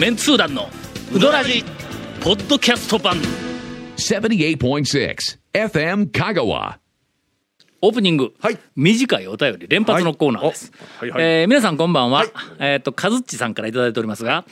メンツー団のウドラジポッドキャスト版。78.6 FM Kagawa. オープニング、はい。短いお便り連発のコーナーです、はい。おはいはい。えー皆さんこんばんは、はい。えっ、とかずっちさんから頂いておりますが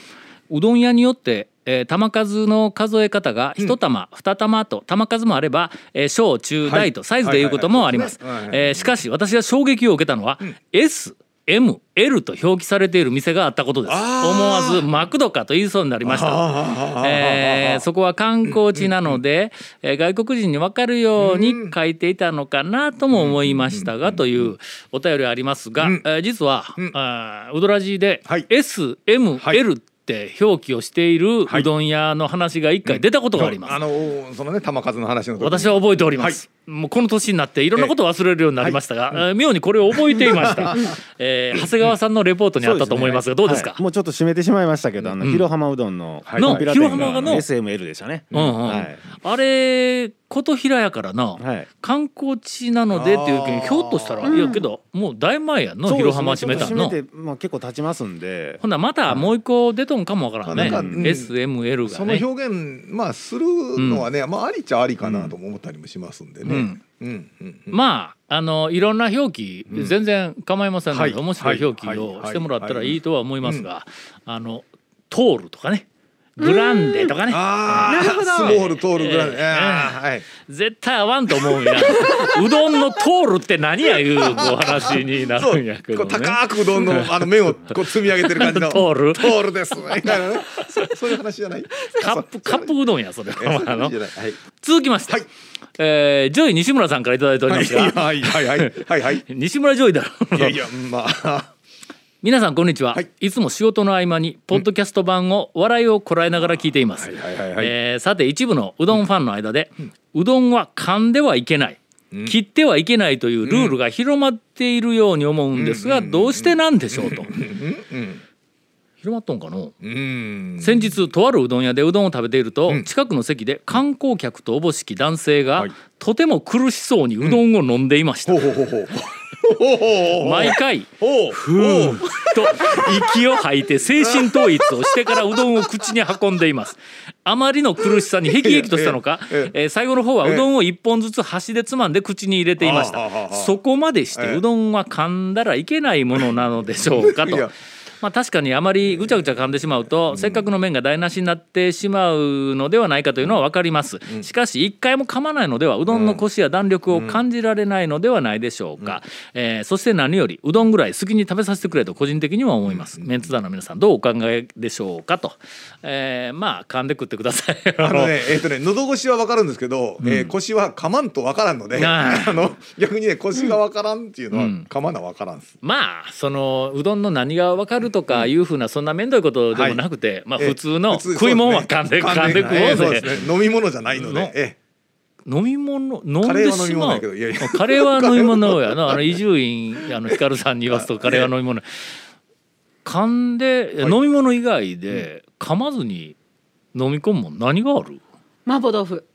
うどん屋によってえー玉数の数え方が一玉、二玉と玉数もあれば、えー小中大とサイズでいうこともあります。はいはいはいそうですねはい。はいえーしかし私が衝撃を受けたのは、S M、L と表記されている店があったことです。思わずマクドかと言いそうになりました。えーそこは観光地なので、えー外国人に分かるように書いていたのかなとも思いましたがというお便りありますが、えー実は、あーウドラジではい。S、M、はいって表記をしているはい。うどん屋の話が一回出たことがあります。あのそのね玉数の話の時私は覚えております、もうこの年になっていろんなことを忘れるようになりましたが、えー妙にこれを覚えていました、えー長谷川さんのレポートにあったと思いますがどうですか、はい。もうちょっと締めてしまいましたけど、あの、広浜うどんの、広浜がの SML でしたね。うんうん。はい。あれ琴平やからな、はい。観光地なのでっていうけんひょっとしたら、いやけどもうだいぶ前やんの広浜閉めたんの。閉めて、まあ、結構経ちますんで。ほ。んならまたもう一個出とんかもわからんね、うん。SML がそのね表現まあするのはね、まあありっちゃありかなとも思ったりもしますんでね。うん。うんうんうん。まああのいろんな表記、全然構いませんので、はい。面白い表記はい。をはい。してもらったらいいとは思いますが、あのトールとかねグランデとかね、ああ、スモール通るぐらい、ええあーはい。絶対合わんと思うんや。うどんのトールって何やいうお話になるんやけど高くうどんのあの麺をこう積み上げてる感じの。トールトールです。みたいなね。そそういう話じゃない。カップカップうどんやそれ。続きまして、はい。えージョイ西村さんから頂いておりますが、はい。はい。はい。はい。はい。西村ジョイだろいやいやまあ皆さんこんにちは、はい。い、つも仕事の合間にポッドキャスト版を笑いをこらえながら聞いています、えーさて一部のうどんファンの間で、うどんは噛んではいけない切ってはいけないというルールが広まっているように思うんですがどうしてなんでしょうと。広まっとんかの？うん。先日とあるうどん屋でうどんを食べていると、近くの席で観光客とおぼしき男性が、はい。とても苦しそうにうどんを飲んでいました、毎回ふーっと息を吐いて精神統一をしてからうどんを口に運んでいます。あまりの苦しさにへきへきとしたのか、えええー最後の方はうどんを一本ずつ箸でつまんで口に入れていました。そこまでしてええうどんは噛んだらいけないものなのでしょうかと。まあ、確かにあまりぐちゃぐちゃ噛んでしまうと、せっかくの麺が台無しになってしまうのではないかというのは分かります、しかし一回も噛まないのではうどんのコシや弾力を感じられないのではないでしょうか、えーそして何よりうどんぐらい好きに食べさせてくれと個人的には思います、メンツ団の皆さんどうお考えでしょうかと、えーまあ噛んで食ってください。あのね、えっ、とね、喉越しはわかるんですけど、えー腰は噛まんとわからんので、あ あの逆にね、腰がわからんっていうのは、うん。噛まなわからんす。まあそのうどんの何が分かるとかいうふうなそんな面倒いことでもなくて、まあえー普通の食い物は噛んでそうですね。噛んで食おうぜ。飲み物じゃないのので、え。飲み物飲んでしまう。カレーは飲み物やな。あの伊集院あの光さんに言わすとカレーは飲み物。噛んで、はい。飲み物以外で噛まずに飲み込むもん何がある？麻婆豆腐。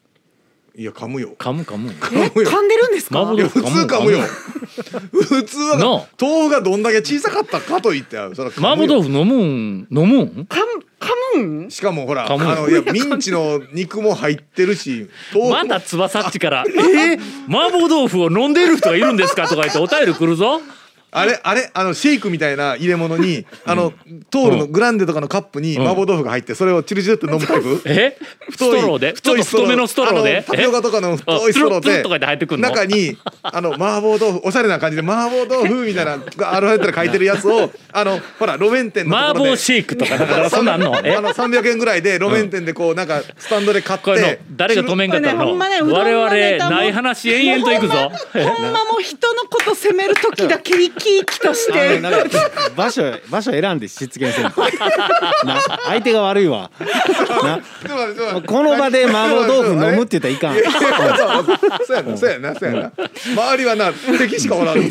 えいや噛むよ。噛む噛む。噛んでるんですか？麻婆いや普通噛むよ。普通はなあ豆腐がどんだけ小さかったかと言って、それは噛むよ。麻婆豆腐飲むん？飲むん？噛む噛むん？しかもほら、あ噛む。よのいやミンチの肉も入ってるし、豆腐もまだ翼っちから「えー、麻婆豆腐を飲んでいる人がいるんですか?」とか言ってお便り来るぞ。あれあれあのシェイクみたいな入れ物に、あのトールのグランデとかのカップにん。麻婆豆腐が入ってそれをチルチルって飲むタイプ。え？ストローで？ちょっと太めのストローで？タピオカとかの太いストローで中にあの麻婆豆腐おしゃれな感じで麻婆豆腐みたいながアルファベットで書いてるやつを あのほら路面店のところで。麻婆シェイクとかだからそんなの？え？あの300円ぐらいで路面店でこうなんかスタンドで買って誰が止めんかったの、我々ない話延々といくぞ。ほんまもう人のこと責める時だけ生き生きとして。場所場所選んで失言せん 相手が悪いわ。この場で麻婆豆腐飲むって言ったらいかん。そうそうやなそうやなそうやな。周りはな敵しかおらん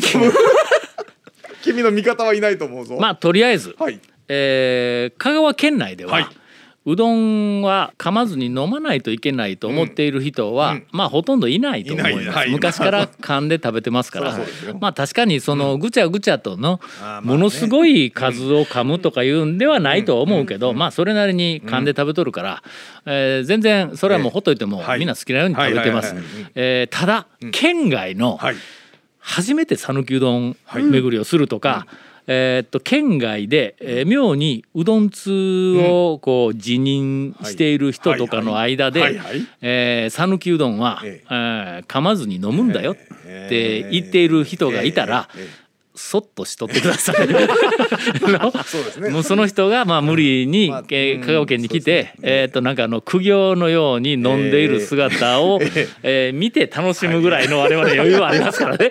君の味方はいないと思うぞ。まあとりあえず、はい。えー香川県内では、はいうどんは噛まずに飲まないといけないと思っている人は、まあほとんどいないと思います、はい昔から噛んで食べてますから。まあ確かにそのぐちゃぐちゃとのものすごい数を噛むとかいうんではないとは思うけど、まあそれなりに噛んで食べとるから、えー全然それはもうほっといてもはい。みんな好きなように食べてます。ただ県外のはい。初めて讃岐うどん巡りをするとか、えーっと県外で、えー妙にうどん通をこう辞任している人とかの間で讃岐うどんは、ええ。ー噛まずに飲むんだよって言っている人がいたら、ええええそっとしとってください。のそうですねもうその人がまあ無理に、まあうんえー香川県に来て、えーっとなんかあの苦行のように飲んでいる姿を、えー。見て楽しむぐらいの我々余裕はありますからね。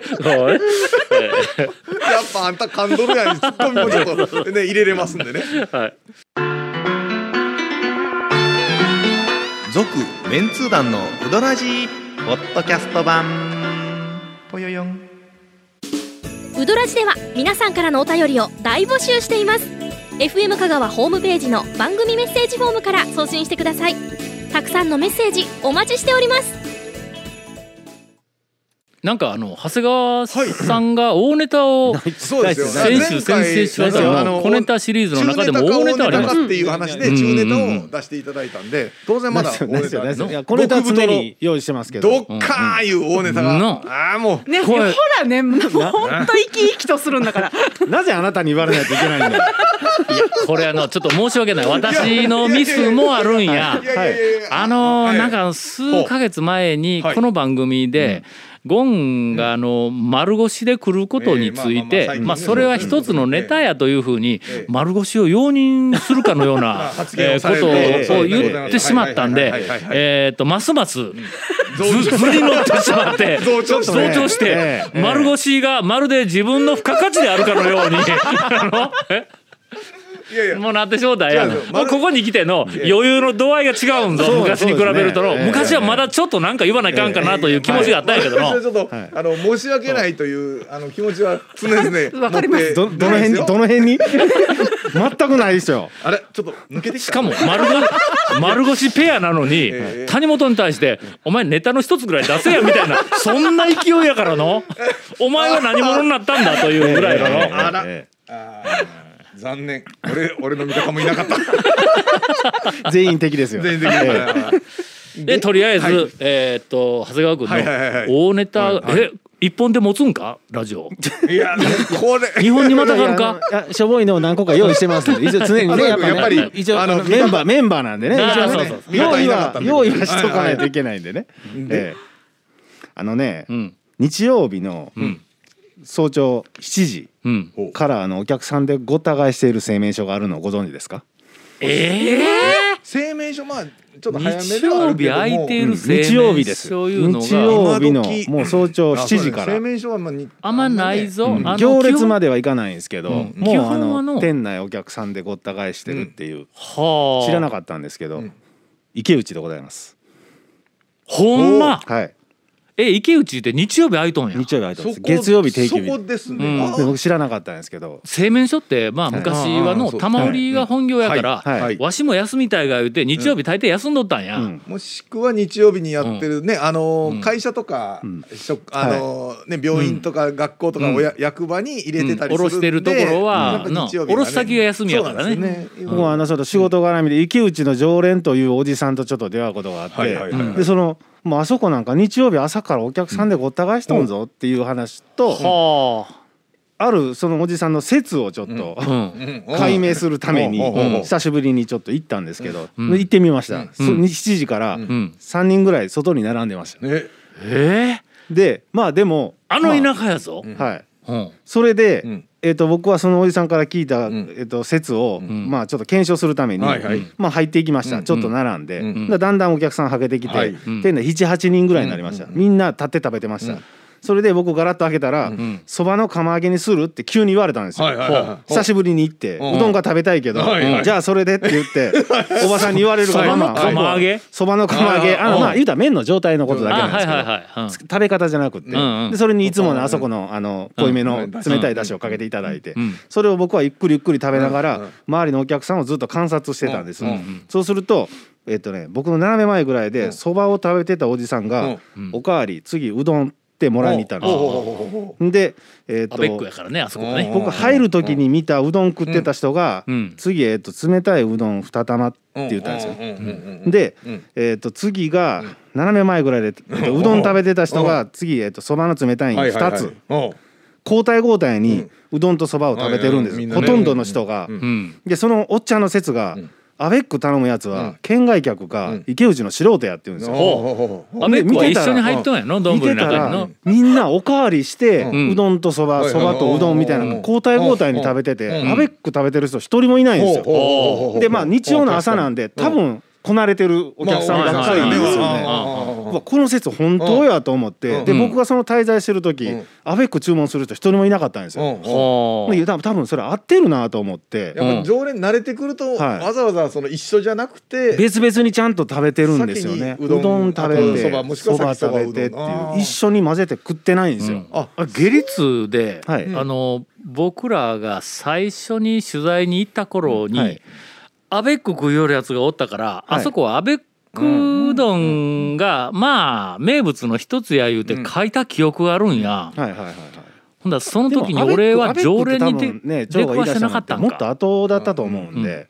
やっぱあんた噛んどるやんツッコミもちょっとね 入れれますんでね。はい。続メンツー団のウドラジーポッドキャスト版。ぽよよんウドラジでは皆さんからのお便りを大募集しています。FM 香川ホームページの番組メッセージフォームから送信してください。たくさんのメッセージお待ちしております。なんかあの長谷川さんが大ネタをそうですよ。先週先々週あの小ネタシリーズの中でも大ネタありますっていう話で中ネタを出していただいたんで当然まだ大ネタですよない。ですよいやこれとは常に用意してますけど。どっかーいう大ネタうん。がああもう。ねほらねもうほんと生き生きとするんだから。なぜあなたに言われないといけないんだよ。これあのちょっと申し訳ない。私のミスもあるんや。いやいやいやいやあのはいなんか数ヶ月前にはいこの番組でゴンがあの丸腰で来ることについてまあそれは一つのネタやというふうにええ。丸腰を容認するかのような ことを言ってしまったんでえっとますます増ずずり乗ってしまって 増長して。丸腰がまるで自分の付加価値であるかのように もうなってしょうだやもうここに来ての余裕の度合いが違うんぞ。昔に比べるとの。昔はまだちょっとなんか言わないかんかなという気持ちがあったんやけどのちょっと、あの申し訳ないというあの気持ちは常々 わかります。どどの辺にどの辺に？全くないですよ。あれちょっと抜けてきた。しかも丸腰 丸腰ペアなのにええ谷本に対して「お前ネタの一つぐらい出せや」みたいなそんな勢いやからの？お前は何者になったんだというぐらいのの。あら残念。俺俺の味方もいなかった。え 全員敵ですよ。全然できないでとりあえず、はい。えーっと長谷川君はいはいはいはい。の大ネタ、はいはい。え一本で持つんか？ラジオ。いやこれ。日本にまたがるか？いやしょぼいのを何個か用意してますんで。一応常にあねやっぱねやっぱり一応あのメンバーメンバーなんでね。一応ね用意は用意はしとかないといけないんでね。でええ。あのねうん。日曜日のん早朝7時うん。からあのお客さんでごった返している製麺所があるのをご存知ですか？ええ製麺所まあちょっと早め日ではあ曜日るけども。空いている製日曜日麺です。所いうの日が曜日の今時もう早朝7時から。製麺所はまあにあんまないぞ、うん。あの行列までではいかないんですけど、うん。もうあ基本はのの店内お客さんでごった返してるっていう、はあ。か知らなかったんですけど、ん。池内でございます。ほんま？はいえ池内って日曜日空いとんや。日曜日空いてます。そこ月曜日定休日。そこですね、うん。僕知らなかったんですけど。製麺所ってまあ昔はの玉売りが本業やから、はい。はい。わしも休みたいが言うて日曜日大抵休んどったんや、うん。もしくは日曜日にやってるね、あのーうん。会社とか、あのーね病院とか学校とか、うん。おや役場に入れてたりするんで、うん。卸してるところはね卸先が休みやからね。そうなんですよ僕もあのちょっと仕事絡みで池内の常連というおじさんとちょっと出会うことがあって、はいはいはいはい。でそのもうあそこなんか日曜日朝からお客さんでごった返しとんぞっていう話と、はあ。るそのおじさんの説をちょっと、解明するために久しぶりにちょっと行ったんですけど、うん。行ってみました、うん。そ7時からうん、3人ぐらい外に並んでました。ねえ。ー、でまあでもあの田舎やぞ、まあはい。うんそれで、うん。えー、と僕はそのおじさんから聞いた、ん。えー、と説を、ん。まあちょっと検証するために、まあ入っていきました、うん。ちょっと並んで、うん。だだんだんお客さんはけてきて、店内78人ぐらいになりました、みんな立って食べてました、それで僕ガラッと開けたらん。そば、の釜揚げにするって急に言われたんですよ、久しぶりに行って、うどんが食べたいけど、じゃあそれでって言っておばさんに言われるからそばのまあ釜揚げ？そばの釜揚げ。あのうん。まあ言うたら麺の状態のことだけあなんですけど、食べ方じゃなくって、それにいつものあそこのあの濃いめのうん。冷たいだしをかけていただいて、うん。それを僕はゆっくりゆっくり食べながら、周りのお客さんをずっと観察してたんです、そうするとえっとね僕の斜め前ぐらいでそばを食べてたおじさんが「うん。おかわり次うどん」ってもらいに行ったんですで、えっアベックやとからねあそこはね。僕入る時に見たうどん食ってた人が、うん。次、えっと冷たいうどん2玉って言ったんですよ。で、うんえっと次が斜め前ぐらいで、えっと うどん食べてた人が次、えっとそばの冷たいに2はいはいはい。つ。交代交代にうどんとそばを食べてるんです、ほとんどの人が。でそのおっちゃんの説が、んアベック頼むやつは、うん。県外客か、うん。池内の素人やって言うんですよ。アベックは見てたら一緒に入っとんやの丼見てたの中にらのみんなおかわりして、ん。うどんとそばはいそばとうどんみたいなうん。交代交代に食べてて、うん。アベック食べてる人一人もいないんですよ。でまあ日曜の朝なんで多分こなれてるお客さんばっかりですよこの説本当やと思って、うん。で僕がその滞在してる時、うん。アベック注文する人一人もいなかったんですよ。うん。多分多分それ合ってるなと思って。やっぱ常連慣れてくるとはい。わざわざその一緒じゃなくて別々にちゃんと食べてるんですよね。うどん食べてそば食べてっていう。一緒に混ぜて食ってないんですよ。うん。ああ下律で、はい。あの僕らが最初に取材に行った頃に、はいアベック食いよるやつがおったから、はい。あそこはアベックうどんが、まあ名物の一つや言うて書いた記憶があるんや、はいはいはいはい。ほんだらその時に俺は常連にね、出くわしてなかったんか。もっと後だったと思うんで、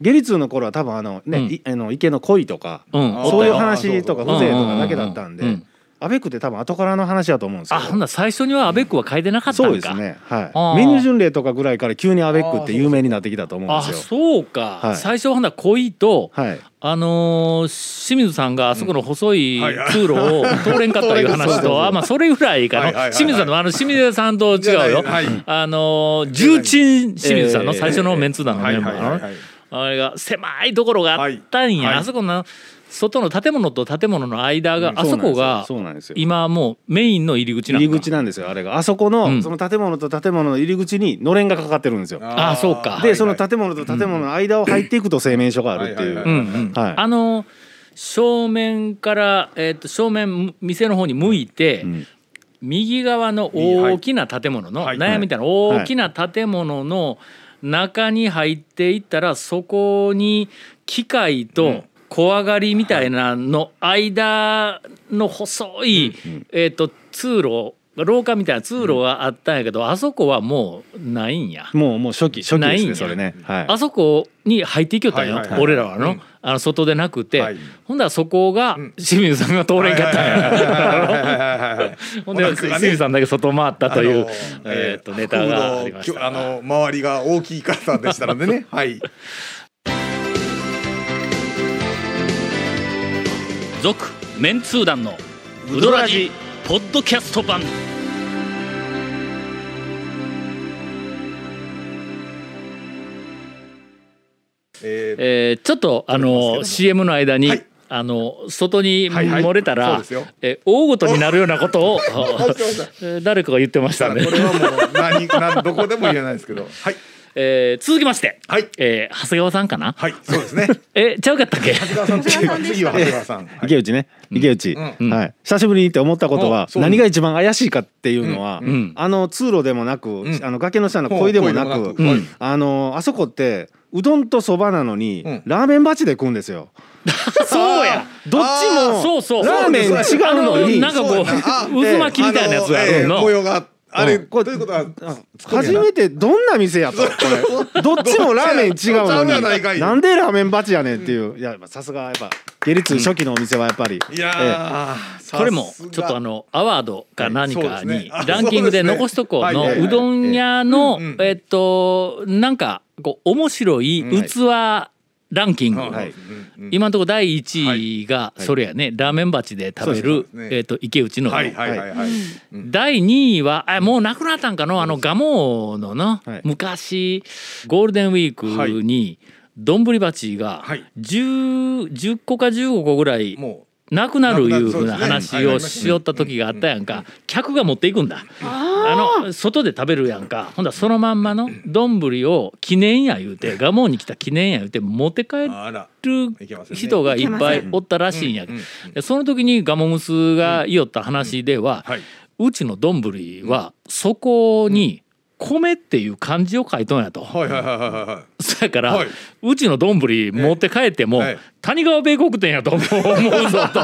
ゲリツーの頃は多分あのね、あの池の鯉とか、そういう話とか風情とかだけだったんで、アベックって多分後からの話だと思うんですよ。あほんなら最初にはアベックは書いてなかったんか。そうですね。はい。メニュー巡礼とかぐらいから急にアベックって有名になってきたと思うんあですよ。そうか、はい。最初はほんなら恋と、はい。あのー清水さんがあそこの細い通路を通れんかったいう話と あまあそれぐらいかな。清水さんのあの清水さんと違うよ。はい。あのー重鎮清水さんのえー最初のメンツー団のはいメンバーのあれが狭いところがあったんや、はい。はい。あそこの外の建物と建物の間が、あそこがそうなんですよ。今もうメインの入り口なんか入り口なんですよあれが。あそこの、うん。その建物と建物の入り口にのれんがかかってるんですよ。ああそうか。でその建物と建物の間を入っていくと製麺所があるっていう。あの正面から、えー、と正面店の方に向いて、ん。右側の大きな建物の、はい。悩みたいな大きな建物の中に入っていったらそこに機械と小上がりみたいなの間の細い、えー、と通路廊下みたいな通路があったんやけど、あそこはもうないんや。もうもう初期初期ですねそれね。はい。あそこに入っていきよったんよ、俺らはの,、うん。あの外でなくて、はい。ほんだらそこが清水さんが通れんかったんや。ほんで清水さんだけ外回ったという、えー、とネタがありました。あの周りが大きい方でしたのでね。はい続メンツー団のウドラジポッドキャスト版。えーえーちょっとあの CM の間に、はい。あの外にはいはい。漏れたら、そうですよ。えー大ごとになるようなことを 誰かが言ってましたね。こ。れはもう何何どこでも言えないですけど。はいえー続きまして、はい。えー長谷川さんかな、はいそうですね。えちゃうかったっけ？長谷川さん次は次は長谷川さん。はい。池内ね。池内、うん。はい、久しぶりにって思ったことは何が一番怪しいかっていうのは、ん。あの通路でもなく、ん。あの崖の下の鯉でもなく、ほう鯉でもなく。あのあそこってうどんとそばなのに、うん。ラーメン鉢で食うんですよ。そうや。どっちもそうそう。ラーメン違うのに。なんかこうあ渦巻きみたいなやつがあるの。えー模様があれうん。ということは初めてどんな店やとこれ。どっちもラーメン違うのに。なんでラーメン鉢やねんっていう。いやさすがやっぱ下律初期のお店はやっぱり、いやーこれもちょっとあのアワードか何かにランキングで残しとこうのそうどん屋のえっとなんかこう面白い。器ランキング。はい。はい。今のところ第1位がそれやねラーメン鉢で食べるね。えっと池内の。はいはいはいはい。第2位はあもうなくなったんかのあの蒲生のの、はい。昔ゴールデンウィークに丼鉢がはい。10, 10個か15個ぐらいもなくなるいうふうななくなる。話をしよった時があったやんか。客が持っていくんだあの外で食べるやんか。ほんだらそのまんまの丼を記念や言うて蒲生に来た記念や言うて持って帰る人がいっぱいおったらしいんや。うんうんでその時に蒲生娘が言おった話でははい。うちの丼はそこに米っていう漢字を書いとんやと。はいはいはいはいはい。そやから、はい。うちの丼持って帰っても、はい谷川米国店やと思うぞと。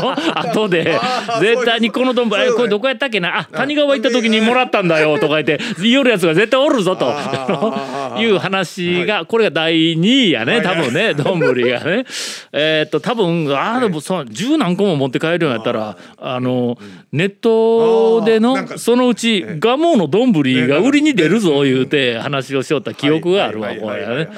後で。絶対にこの丼これどこやったっけな？あ谷川行った時にもらったんだよとか言って言おるやつが絶対おるぞと。いう話がこれが第2位やね多分ね 丼がね。えーっと多分ああでもそう十何個も持って帰るようになったらあのネットでのそのうち蒲生の丼が売りに出るぞ言うて話をしよった記憶があるわこれね。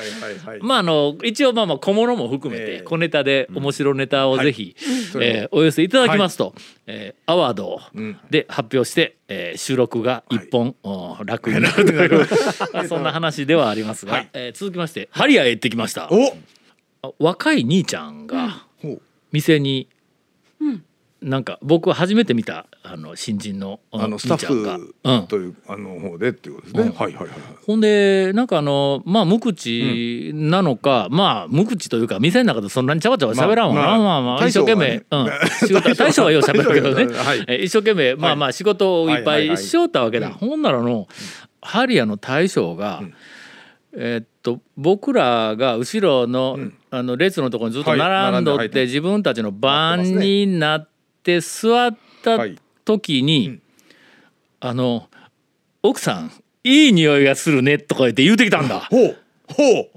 まああの一応まあまあ小物も含めてええ小ネタで面白ネタをぜひ、えーお寄せいただきますと、えーアワードん。で発表して、えー収録が一本、お楽になるという、まあ そんな話ではありますが、はい。えー続きましてハリアへ行ってきました。お。若い兄ちゃんがほう。店に、なんか僕は初めて見たあの新人のあのスタッ兄ちゃんがフうん、というあの方でっていうことですね、うん。はいはいはいはい。ほんでなんかあのまあ無口なのか、まあ無口というか店の中でそんなにちゃわちゃわ喋らんわな、まあまあまあ大一生懸命、うん、仕事大将はよう喋るけどね、ははい。え一生懸命まあまあ仕事をいっぱはいしよったわけだ、ほんならのハリアの大将が、えーっと僕らが後ろの,、あの列のところにずっと並んどって、はい自分たちの番になって座ったはい。時に、あの奥さんいい匂いがするねとか言って言うてきたんだ。ほう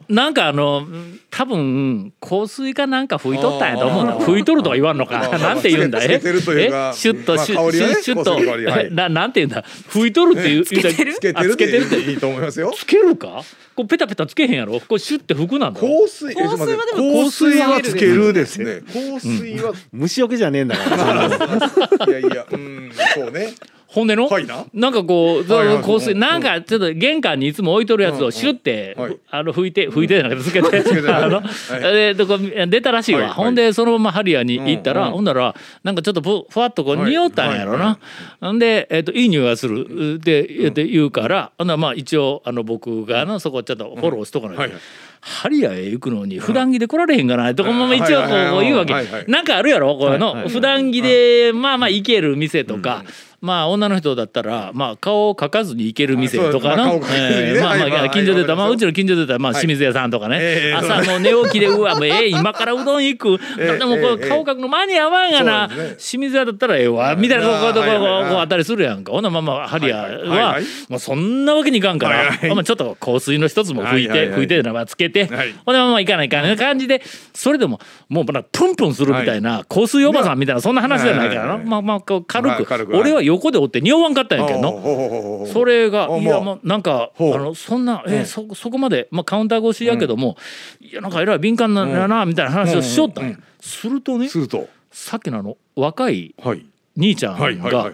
なんかあの多分香水かなんか吹いとったんやと思うんだあー。吹いとるとは言わんのか。まあなんて言うんだつけつけてるというかえシュッとまあシュッ香りはねシュッと。ななんて言うんだ？吹いとるって言う言うたつけてる？つけてあるってつけてるって。いいと思いますよ。つけるか？こうペタペタつけへんやろ？これシュッて吹くなんだ。ろ香水。香水はでも香水はつけるですね。香水は 虫除けじゃねえんだから。いやいやうんそうねほんでの、はいな。なんかこう、はいはい。香水うん。なんかちょっと玄関にいつも置いとるやつをシュッて、あの拭いて拭いてじゃなくてつけて、けてあの、はい。でどこ出たらしいわ、ほんでそのままハリアに行ったら、ほんならなんかちょっとふふわっとこうはい匂ったんやろな、はんで、えっといい匂いがする。ってって言うから、ほんならまあ一応あの僕がのそこちょっとフォローしとかないと。ハリアへ行くのに普段着で来られへんかなとかも一応こう言うわけ。なんかあるやろこういうの、普段着でまあまあ行ける店とか、まあ女の人だったらまあ顔を描かずに行ける店とかあな、まあまあ近所でたらまあはいうちの近所でたらまあはい。清水屋さんとかね、ええ朝もう。寝起きでうわもうええ 今からうどん行く、ええでもこええれ顔描くの間に合わんがな、清水屋だったらええわみたいなこうこうこうここうあったりするやんかほんならまあまあハリアはもうそんなわけにいかんから、はいはいまあちょっと香水の一つも拭いて、はいはいはい拭いてまあつけて、はいほんでまあまあいかないかな感じでそれでももうまだプンプンするみたいな、香水おばさんみたいなそんな話じゃないからな、まあまあこう軽く,、まあ軽く俺は横でおって匂わんかったんやけどそれがあいやまあもうなんかあのそんなえそそこまでまあカウンター越しやけどもいやなんかえらい敏感なんだなみたいな話をしよったんや。するとねすると。さっきのあの若いはい。兄ちゃんが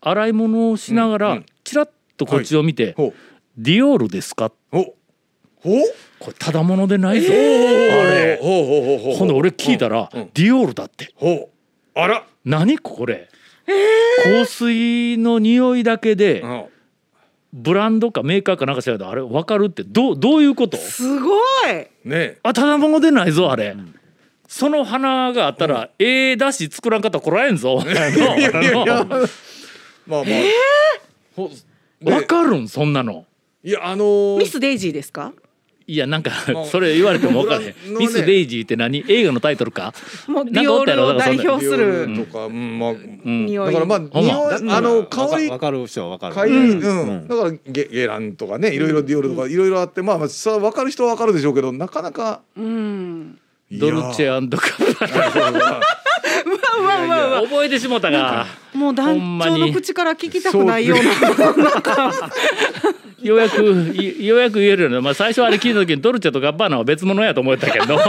洗い物をしながらうんうん。チラッとこっちを見てほう「ディオールですか?」これただものでないぞ、ああれ。ほんで俺聞いたら、うん。ディオールだって。あら。何これ、香水の匂いだけでうん。ブランドかメーカーかなんか知らないけどあれ分かるってどうどういうこと？すごい。ね。あただものでないぞあれ、その花があったら、ええだし作らんかったらこらえんぞ まあまあ。ほで分かるん？そんなの。いやあのー。ミスデイジーですか？いやなんかまあそれ言われても分からへん、ミス・デイジーって何？映画のタイトルか？もうディオールを代表する。とかうんまあうん匂い。だからまあ匂いあの香りわかる人はわかる。うん。だからゲゲランとかねいろいろディオールとかいろいろあってまあまあさ分かる人は分かるでしょうけどなかなかうん。ドルチェガッわうわうわ覚えてしもたが。もう団長の口から聞きたくないような ようやくいようやく言えるような、まあ、最初あれ聞いた時にドルチェとガッバーナは別物やと思ったけど。ね。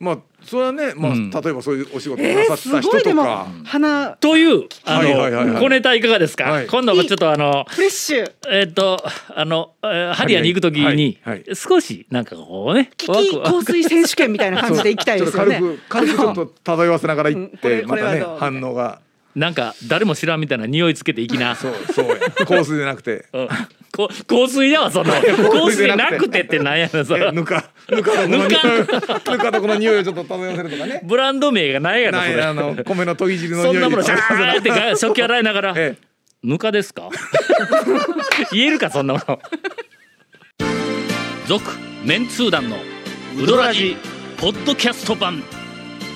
まあそれはね、まあうん。例えばそういうお仕事をなえー、さった人すごい。でもとか、花というあの、はいはいはいはい。小ネタいかがですか、はい。今度はちょっとあのフレッシュ。えっ、とあの、えーハリアに行くときに、はいはい。少しなんかこうね危機香水選手権みたいな感じで行きたいですよね。ちょっと軽く軽くちょっと漂わせながら行ってまたね反応がなんか誰も知らんみたいな匂いつけていきな。そうそうや。コースじゃなくて。うん。こ香水だわそ 香水でなくて。ってなんやねんそれえぬかぬか床の匂い。ぬか床の匂いをちょっと漂わせるとかね。ブランド名がないやろそれ。あの米の研ぎ汁のそん匂いなものシャーってが食器洗いながらええ「ぬかですか?」言えるかそんなもの続メンツー団のウドラジポッドキャスト版